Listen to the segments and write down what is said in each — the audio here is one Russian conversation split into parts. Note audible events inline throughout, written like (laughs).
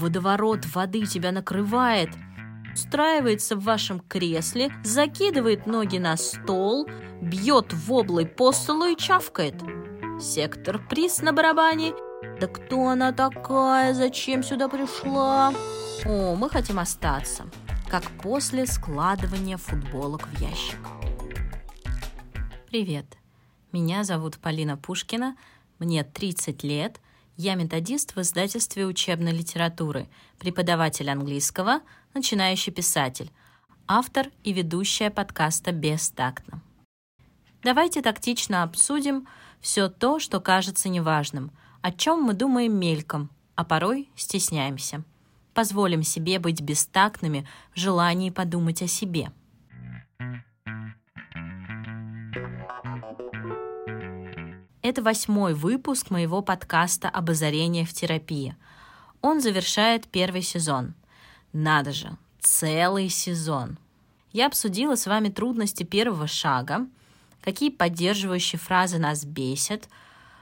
водоворот воды тебя накрывает, устраивается в вашем кресле, закидывает ноги на стол, бьет воблой по столу и чавкает. Сектор приз на барабане. Да кто она такая? Зачем сюда пришла? О, мы хотим остаться, как после складывания футболок в ящик. Привет, меня зовут Полина Пушкина, мне 30 лет, я методист в издательстве учебной литературы, преподаватель английского, начинающий писатель, автор и ведущая подкаста «Бестактно». Давайте тактично обсудим все то, что кажется неважным, о чем мы думаем мельком, а порой стесняемся. Позволим себе быть бестактными в желании подумать о себе – Это восьмой выпуск моего подкаста об озарении в терапии. Он завершает первый сезон. Надо же, целый сезон. Я обсудила с вами трудности первого шага, какие поддерживающие фразы нас бесят,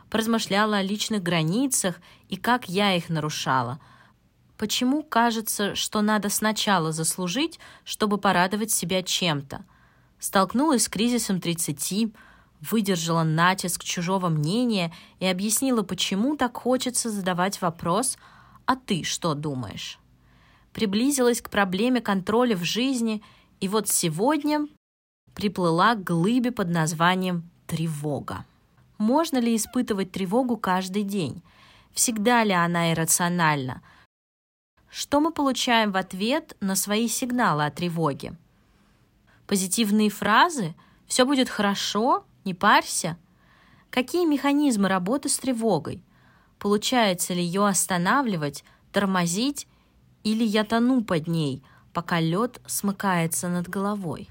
поразмышляла о личных границах и как я их нарушала. Почему кажется, что надо сначала заслужить, чтобы порадовать себя чем-то? Столкнулась с кризисом 30, выдержала натиск чужого мнения и объяснила, почему так хочется задавать вопрос «А ты что думаешь?». Приблизилась к проблеме контроля в жизни, и вот сегодня приплыла к глыбе под названием «тревога». Можно ли испытывать тревогу каждый день? Всегда ли она иррациональна? Что мы получаем в ответ на свои сигналы о тревоге? Позитивные фразы «все будет хорошо» Не парься. Какие механизмы работы с тревогой? Получается ли ее останавливать, тормозить, или я тону под ней, пока лед смыкается над головой?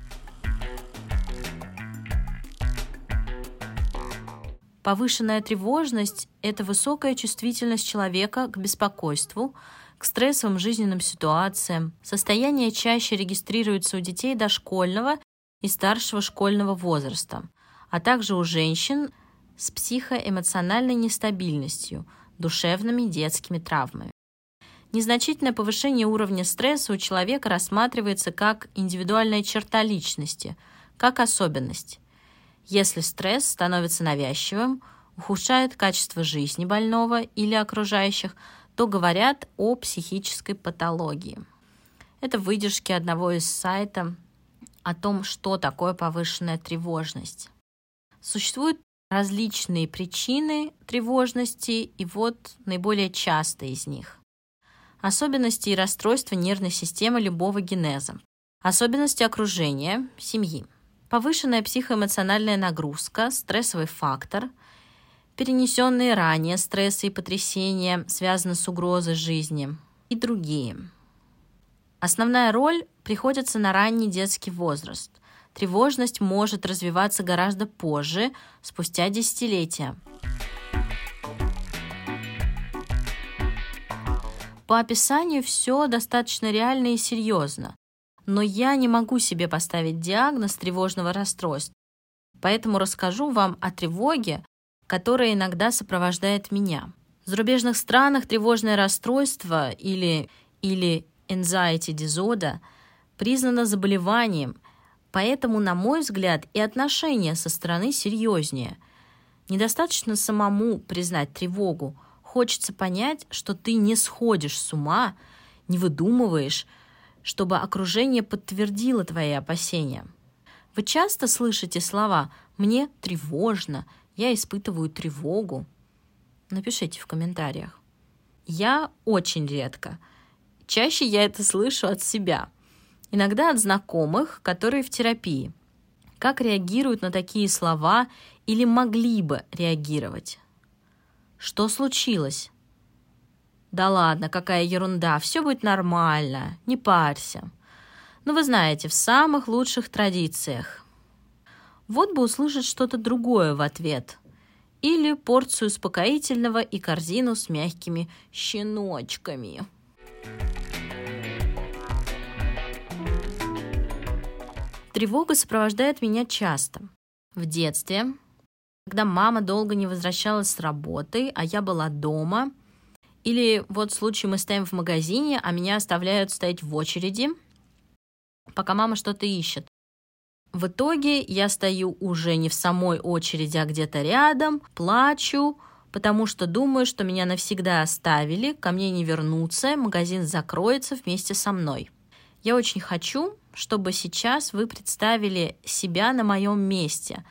Повышенная тревожность – это высокая чувствительность человека к беспокойству, к стрессовым жизненным ситуациям. Состояние чаще регистрируется у детей дошкольного и старшего школьного возраста а также у женщин с психоэмоциональной нестабильностью, душевными детскими травмами. Незначительное повышение уровня стресса у человека рассматривается как индивидуальная черта личности, как особенность. Если стресс становится навязчивым, ухудшает качество жизни больного или окружающих, то говорят о психической патологии. Это выдержки одного из сайта о том, что такое повышенная тревожность. Существуют различные причины тревожности, и вот наиболее частые из них. Особенности и расстройства нервной системы любого генеза. Особенности окружения, семьи. Повышенная психоэмоциональная нагрузка, стрессовый фактор, перенесенные ранее стрессы и потрясения, связанные с угрозой жизни и другие. Основная роль приходится на ранний детский возраст – тревожность может развиваться гораздо позже, спустя десятилетия. По описанию все достаточно реально и серьезно, но я не могу себе поставить диагноз тревожного расстройства, поэтому расскажу вам о тревоге, которая иногда сопровождает меня. В зарубежных странах тревожное расстройство или, или anxiety disorder признано заболеванием – Поэтому, на мой взгляд, и отношения со стороны серьезнее. Недостаточно самому признать тревогу. Хочется понять, что ты не сходишь с ума, не выдумываешь, чтобы окружение подтвердило твои опасения. Вы часто слышите слова «мне тревожно», «я испытываю тревогу». Напишите в комментариях. Я очень редко. Чаще я это слышу от себя – иногда от знакомых, которые в терапии. Как реагируют на такие слова или могли бы реагировать? Что случилось? Да ладно, какая ерунда, все будет нормально, не парься. Но вы знаете, в самых лучших традициях. Вот бы услышать что-то другое в ответ. Или порцию успокоительного и корзину с мягкими щеночками. Тревога сопровождает меня часто. В детстве, когда мама долго не возвращалась с работы, а я была дома, Или вот случай мы стоим в магазине, а меня оставляют стоять в очереди, пока мама что-то ищет. В итоге я стою уже не в самой очереди, а где-то рядом, плачу, потому что думаю, что меня навсегда оставили, ко мне не вернутся, магазин закроется вместе со мной. Я очень хочу, чтобы сейчас вы представили себя на моем месте,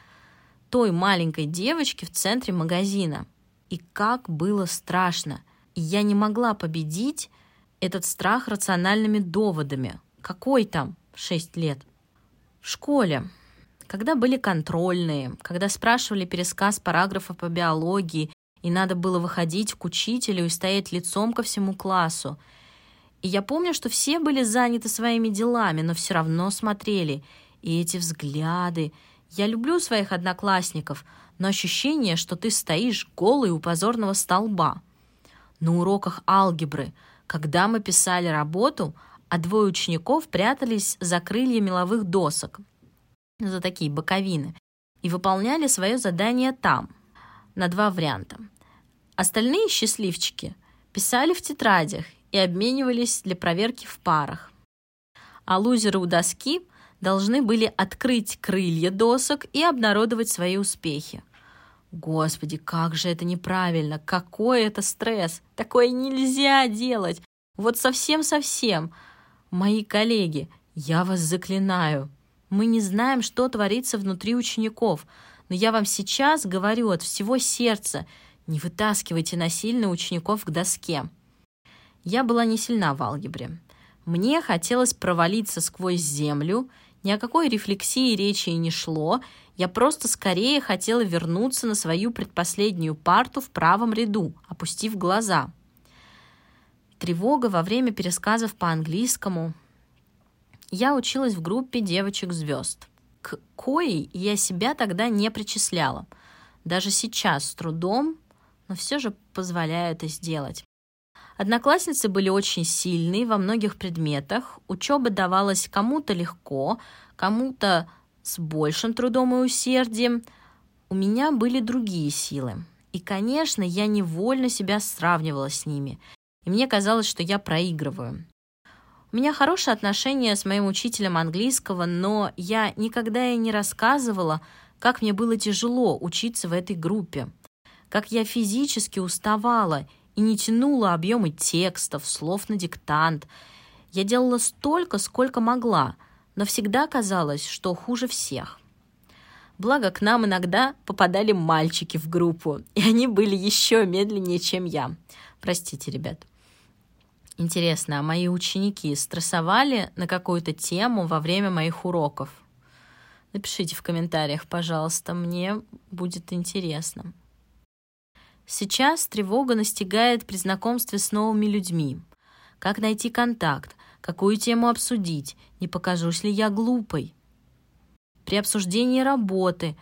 той маленькой девочки в центре магазина. И как было страшно. И я не могла победить этот страх рациональными доводами. Какой там 6 лет? В школе, когда были контрольные, когда спрашивали пересказ параграфа по биологии, и надо было выходить к учителю и стоять лицом ко всему классу. И я помню, что все были заняты своими делами, но все равно смотрели. И эти взгляды. Я люблю своих одноклассников, но ощущение, что ты стоишь голый у позорного столба. На уроках алгебры, когда мы писали работу, а двое учеников прятались за крылья меловых досок, за такие боковины, и выполняли свое задание там, на два варианта. Остальные счастливчики писали в тетрадях и обменивались для проверки в парах. А лузеры у доски должны были открыть крылья досок и обнародовать свои успехи. Господи, как же это неправильно! Какой это стресс! Такое нельзя делать! Вот совсем-совсем! Мои коллеги, я вас заклинаю, мы не знаем, что творится внутри учеников, но я вам сейчас говорю от всего сердца, не вытаскивайте насильно учеников к доске. Я была не сильна в алгебре. Мне хотелось провалиться сквозь землю, ни о какой рефлексии речи и не шло, я просто скорее хотела вернуться на свою предпоследнюю парту в правом ряду, опустив глаза – тревога во время пересказов по английскому. Я училась в группе девочек-звезд. К коей я себя тогда не причисляла. Даже сейчас с трудом, но все же позволяю это сделать. Одноклассницы были очень сильные во многих предметах, учеба давалась кому-то легко, кому-то с большим трудом и усердием. У меня были другие силы. И, конечно, я невольно себя сравнивала с ними и мне казалось, что я проигрываю. У меня хорошие отношения с моим учителем английского, но я никогда и не рассказывала, как мне было тяжело учиться в этой группе, как я физически уставала и не тянула объемы текстов, слов на диктант. Я делала столько, сколько могла, но всегда казалось, что хуже всех. Благо, к нам иногда попадали мальчики в группу, и они были еще медленнее, чем я. Простите, ребят. Интересно, а мои ученики стрессовали на какую-то тему во время моих уроков? Напишите в комментариях, пожалуйста, мне будет интересно. Сейчас тревога настигает при знакомстве с новыми людьми. Как найти контакт? Какую тему обсудить? Не покажусь ли я глупой? При обсуждении работы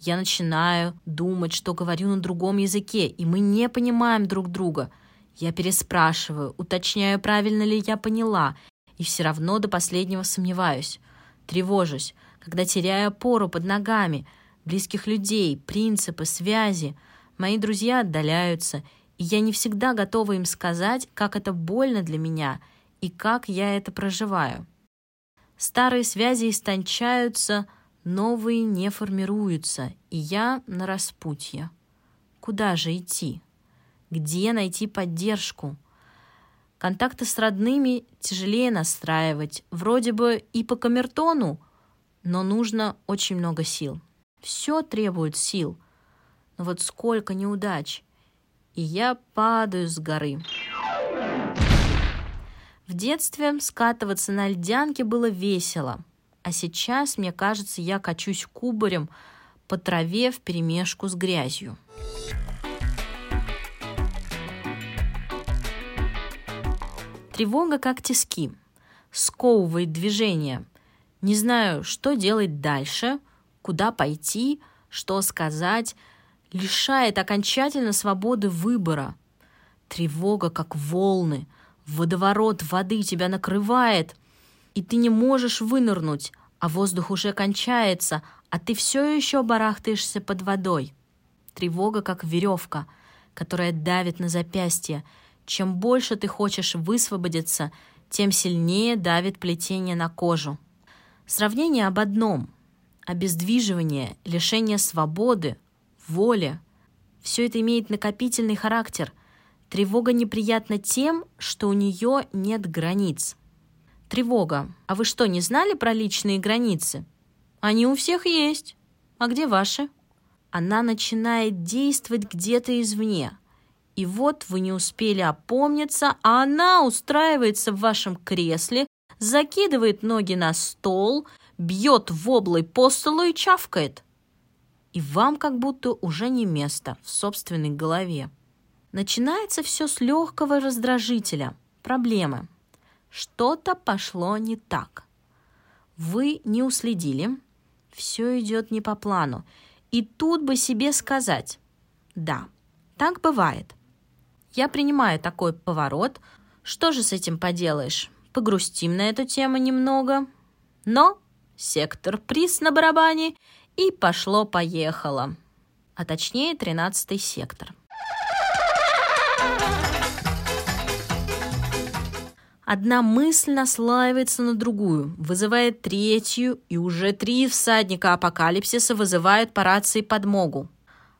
я начинаю думать, что говорю на другом языке, и мы не понимаем друг друга – я переспрашиваю, уточняю, правильно ли я поняла, и все равно до последнего сомневаюсь. Тревожусь, когда теряю опору под ногами, близких людей, принципы, связи. Мои друзья отдаляются, и я не всегда готова им сказать, как это больно для меня и как я это проживаю. Старые связи истончаются, новые не формируются, и я на распутье. Куда же идти? где найти поддержку. Контакты с родными тяжелее настраивать, вроде бы и по камертону, но нужно очень много сил. Все требует сил. Но вот сколько неудач. И я падаю с горы. В детстве скатываться на льдянке было весело, а сейчас, мне кажется, я качусь кубарем по траве в перемешку с грязью. Тревога как тиски, сковывает движение. Не знаю, что делать дальше, куда пойти, что сказать, лишает окончательно свободы выбора. Тревога как волны, водоворот воды тебя накрывает, и ты не можешь вынырнуть, а воздух уже кончается, а ты все еще барахтаешься под водой. Тревога как веревка, которая давит на запястье, Чем больше ты хочешь высвободиться, тем сильнее давит плетение на кожу. Сравнение об одном – обездвиживание, лишение свободы, воли – все это имеет накопительный характер. Тревога неприятна тем, что у нее нет границ. Тревога. А вы что, не знали про личные границы? Они у всех есть. А где ваши? Она начинает действовать где-то извне. И вот вы не успели опомниться, а она устраивается в вашем кресле, закидывает ноги на стол, бьет воблой по столу и чавкает. И вам как будто уже не место в собственной голове. Начинается все с легкого раздражителя, проблемы. Что-то пошло не так. Вы не уследили, все идет не по плану. И тут бы себе сказать, да, так бывает. Я принимаю такой поворот. Что же с этим поделаешь? Погрустим на эту тему немного. Но сектор приз на барабане и пошло-поехало. А точнее, тринадцатый сектор. Одна мысль наслаивается на другую, вызывает третью, и уже три всадника апокалипсиса вызывают по рации подмогу.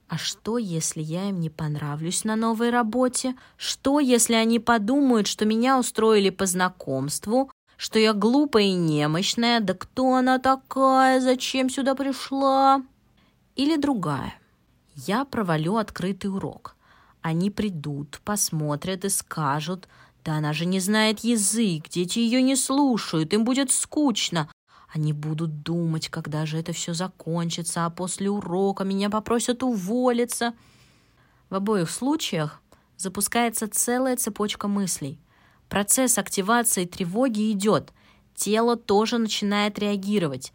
А что, если я им не понравлюсь на новой работе? Что, если они подумают, что меня устроили по знакомству, что я глупая и немощная? Да кто она такая? Зачем сюда пришла? Или другая. Я провалю открытый урок. Они придут, посмотрят и скажут – да она же не знает язык, дети ее не слушают, им будет скучно. Они будут думать, когда же это все закончится, а после урока меня попросят уволиться. В обоих случаях запускается целая цепочка мыслей. Процесс активации тревоги идет. Тело тоже начинает реагировать.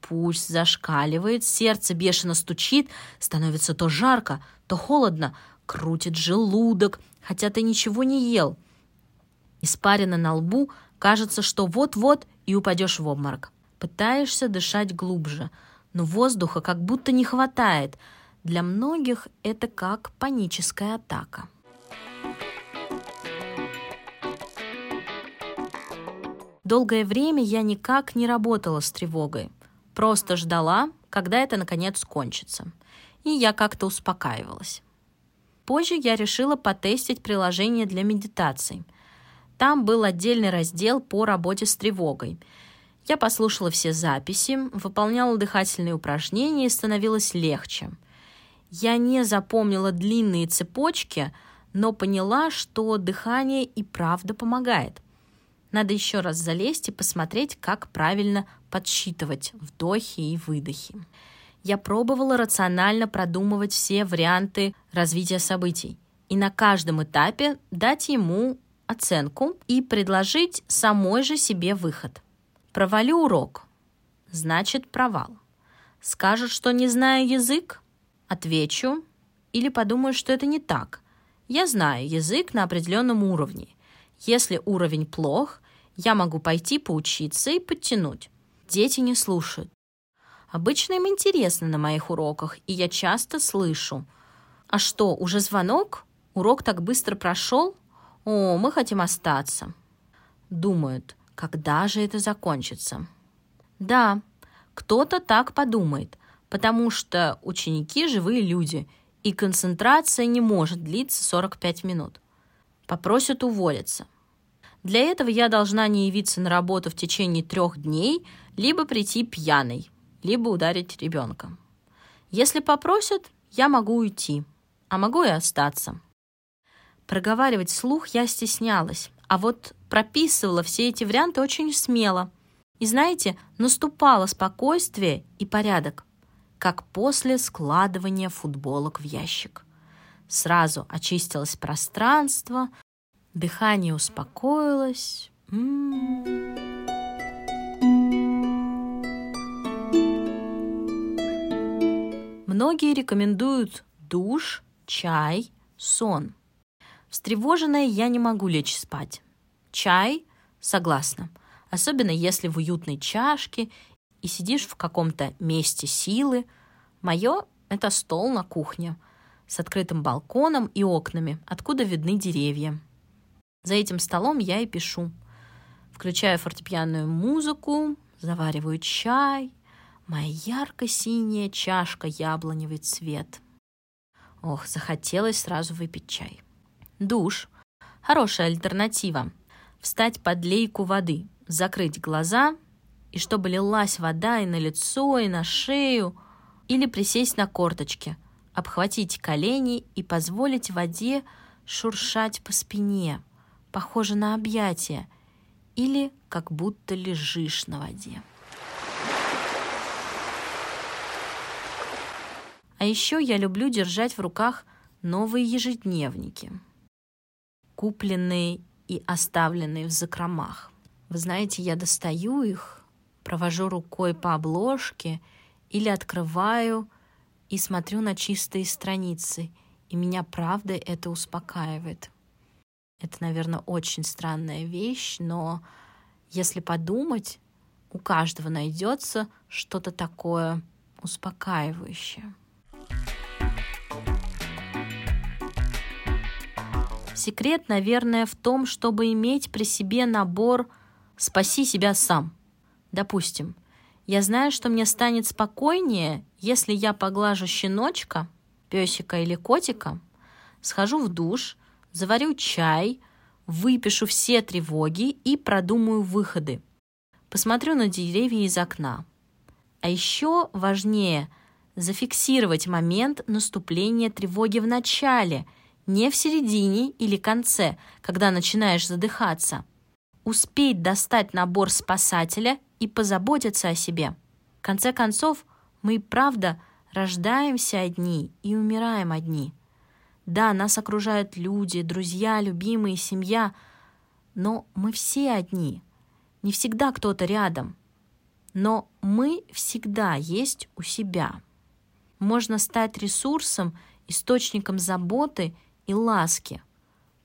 Пульс зашкаливает, сердце бешено стучит, становится то жарко, то холодно, крутит желудок, хотя ты ничего не ел. Испарина на лбу, кажется, что вот-вот и упадешь в обморок. Пытаешься дышать глубже, но воздуха как будто не хватает. Для многих это как паническая атака. Долгое время я никак не работала с тревогой. Просто ждала, когда это наконец кончится. И я как-то успокаивалась. Позже я решила потестить приложение для медитаций. Там был отдельный раздел по работе с тревогой. Я послушала все записи, выполняла дыхательные упражнения и становилось легче. Я не запомнила длинные цепочки, но поняла, что дыхание и правда помогает. Надо еще раз залезть и посмотреть, как правильно подсчитывать вдохи и выдохи. Я пробовала рационально продумывать все варианты развития событий и на каждом этапе дать ему оценку и предложить самой же себе выход. Провалю урок. Значит, провал. Скажут, что не знаю язык? Отвечу. Или подумаю, что это не так. Я знаю язык на определенном уровне. Если уровень плох, я могу пойти поучиться и подтянуть. Дети не слушают. Обычно им интересно на моих уроках, и я часто слышу. А что, уже звонок? Урок так быстро прошел? «О, мы хотим остаться». Думают, когда же это закончится. Да, кто-то так подумает, потому что ученики – живые люди, и концентрация не может длиться 45 минут. Попросят уволиться. Для этого я должна не явиться на работу в течение трех дней, либо прийти пьяной, либо ударить ребенка. Если попросят, я могу уйти, а могу и остаться. Проговаривать слух я стеснялась, а вот прописывала все эти варианты очень смело. И знаете, наступало спокойствие и порядок, как после складывания футболок в ящик. Сразу очистилось пространство, дыхание успокоилось. М-м-м. Многие рекомендуют душ, чай, сон – Встревоженная я не могу лечь спать. Чай? Согласна. Особенно если в уютной чашке и сидишь в каком-то месте силы. Мое — это стол на кухне с открытым балконом и окнами, откуда видны деревья. За этим столом я и пишу. Включаю фортепианную музыку, завариваю чай. Моя ярко-синяя чашка яблоневый цвет. Ох, захотелось сразу выпить чай. Душ. Хорошая альтернатива. Встать под лейку воды, закрыть глаза, и чтобы лилась вода и на лицо, и на шею, или присесть на корточки, обхватить колени и позволить воде шуршать по спине, похоже на объятие, или как будто лежишь на воде. А еще я люблю держать в руках новые ежедневники, купленные и оставленные в закромах. Вы знаете, я достаю их, провожу рукой по обложке или открываю и смотрю на чистые страницы, и меня правда это успокаивает. Это, наверное, очень странная вещь, но если подумать, у каждого найдется что-то такое успокаивающее. Секрет, наверное, в том, чтобы иметь при себе набор «спаси себя сам». Допустим, я знаю, что мне станет спокойнее, если я поглажу щеночка, песика или котика, схожу в душ, заварю чай, выпишу все тревоги и продумаю выходы. Посмотрю на деревья из окна. А еще важнее зафиксировать момент наступления тревоги в начале – не в середине или конце, когда начинаешь задыхаться. Успеть достать набор спасателя и позаботиться о себе. В конце концов, мы и правда рождаемся одни и умираем одни. Да, нас окружают люди, друзья, любимые, семья, но мы все одни. Не всегда кто-то рядом. Но мы всегда есть у себя. Можно стать ресурсом, источником заботы и ласки,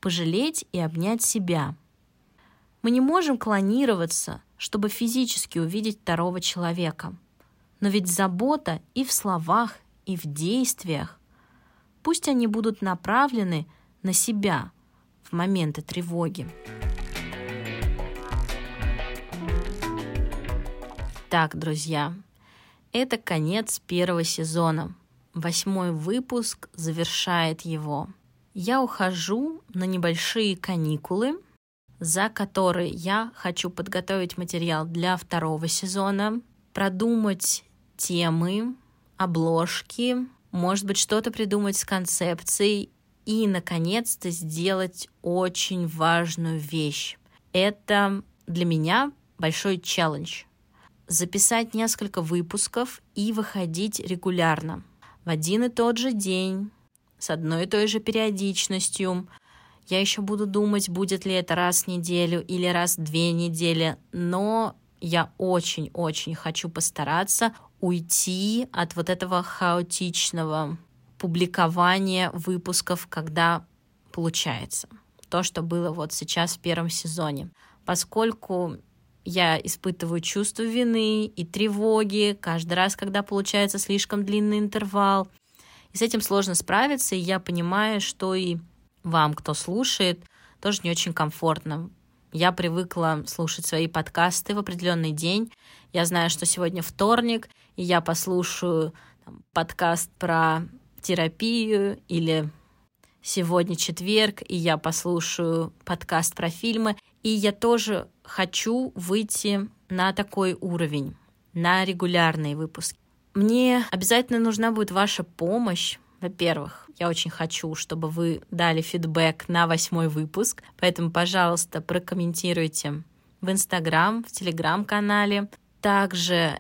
пожалеть и обнять себя. Мы не можем клонироваться, чтобы физически увидеть второго человека. Но ведь забота и в словах, и в действиях. Пусть они будут направлены на себя в моменты тревоги. Так, друзья, это конец первого сезона. Восьмой выпуск завершает его я ухожу на небольшие каникулы, за которые я хочу подготовить материал для второго сезона, продумать темы, обложки, может быть, что-то придумать с концепцией и, наконец-то, сделать очень важную вещь. Это для меня большой челлендж. Записать несколько выпусков и выходить регулярно. В один и тот же день, с одной и той же периодичностью. Я еще буду думать, будет ли это раз в неделю или раз в две недели, но я очень-очень хочу постараться уйти от вот этого хаотичного публикования выпусков, когда получается. То, что было вот сейчас в первом сезоне. Поскольку я испытываю чувство вины и тревоги каждый раз, когда получается слишком длинный интервал. И с этим сложно справиться, и я понимаю, что и вам, кто слушает, тоже не очень комфортно. Я привыкла слушать свои подкасты в определенный день. Я знаю, что сегодня вторник, и я послушаю там, подкаст про терапию или сегодня четверг, и я послушаю подкаст про фильмы. И я тоже хочу выйти на такой уровень, на регулярные выпуски. Мне обязательно нужна будет ваша помощь. Во-первых, я очень хочу, чтобы вы дали фидбэк на восьмой выпуск, поэтому, пожалуйста, прокомментируйте в Инстаграм, в Телеграм-канале. Также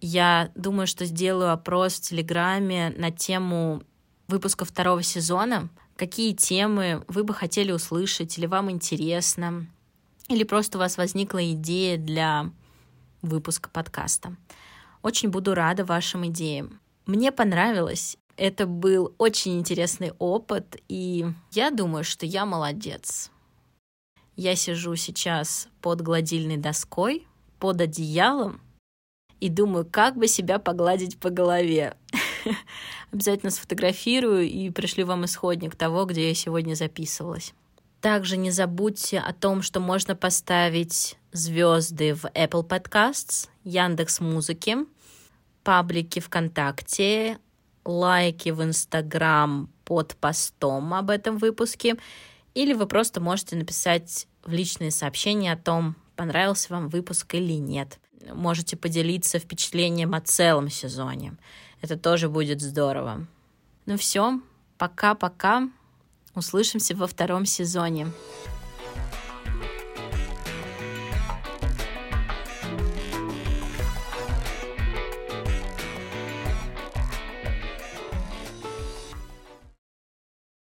я думаю, что сделаю опрос в Телеграме на тему выпуска второго сезона. Какие темы вы бы хотели услышать или вам интересно, или просто у вас возникла идея для выпуска подкаста. Очень буду рада вашим идеям. Мне понравилось. Это был очень интересный опыт, и я думаю, что я молодец. Я сижу сейчас под гладильной доской, под одеялом, и думаю, как бы себя погладить по голове. (laughs) Обязательно сфотографирую и пришлю вам исходник того, где я сегодня записывалась. Также не забудьте о том, что можно поставить звезды в Apple Podcasts, Яндекс Музыки, паблики ВКонтакте, лайки в Инстаграм под постом об этом выпуске, или вы просто можете написать в личные сообщения о том, понравился вам выпуск или нет. Можете поделиться впечатлением о целом сезоне. Это тоже будет здорово. Ну все, пока-пока. Услышимся во втором сезоне.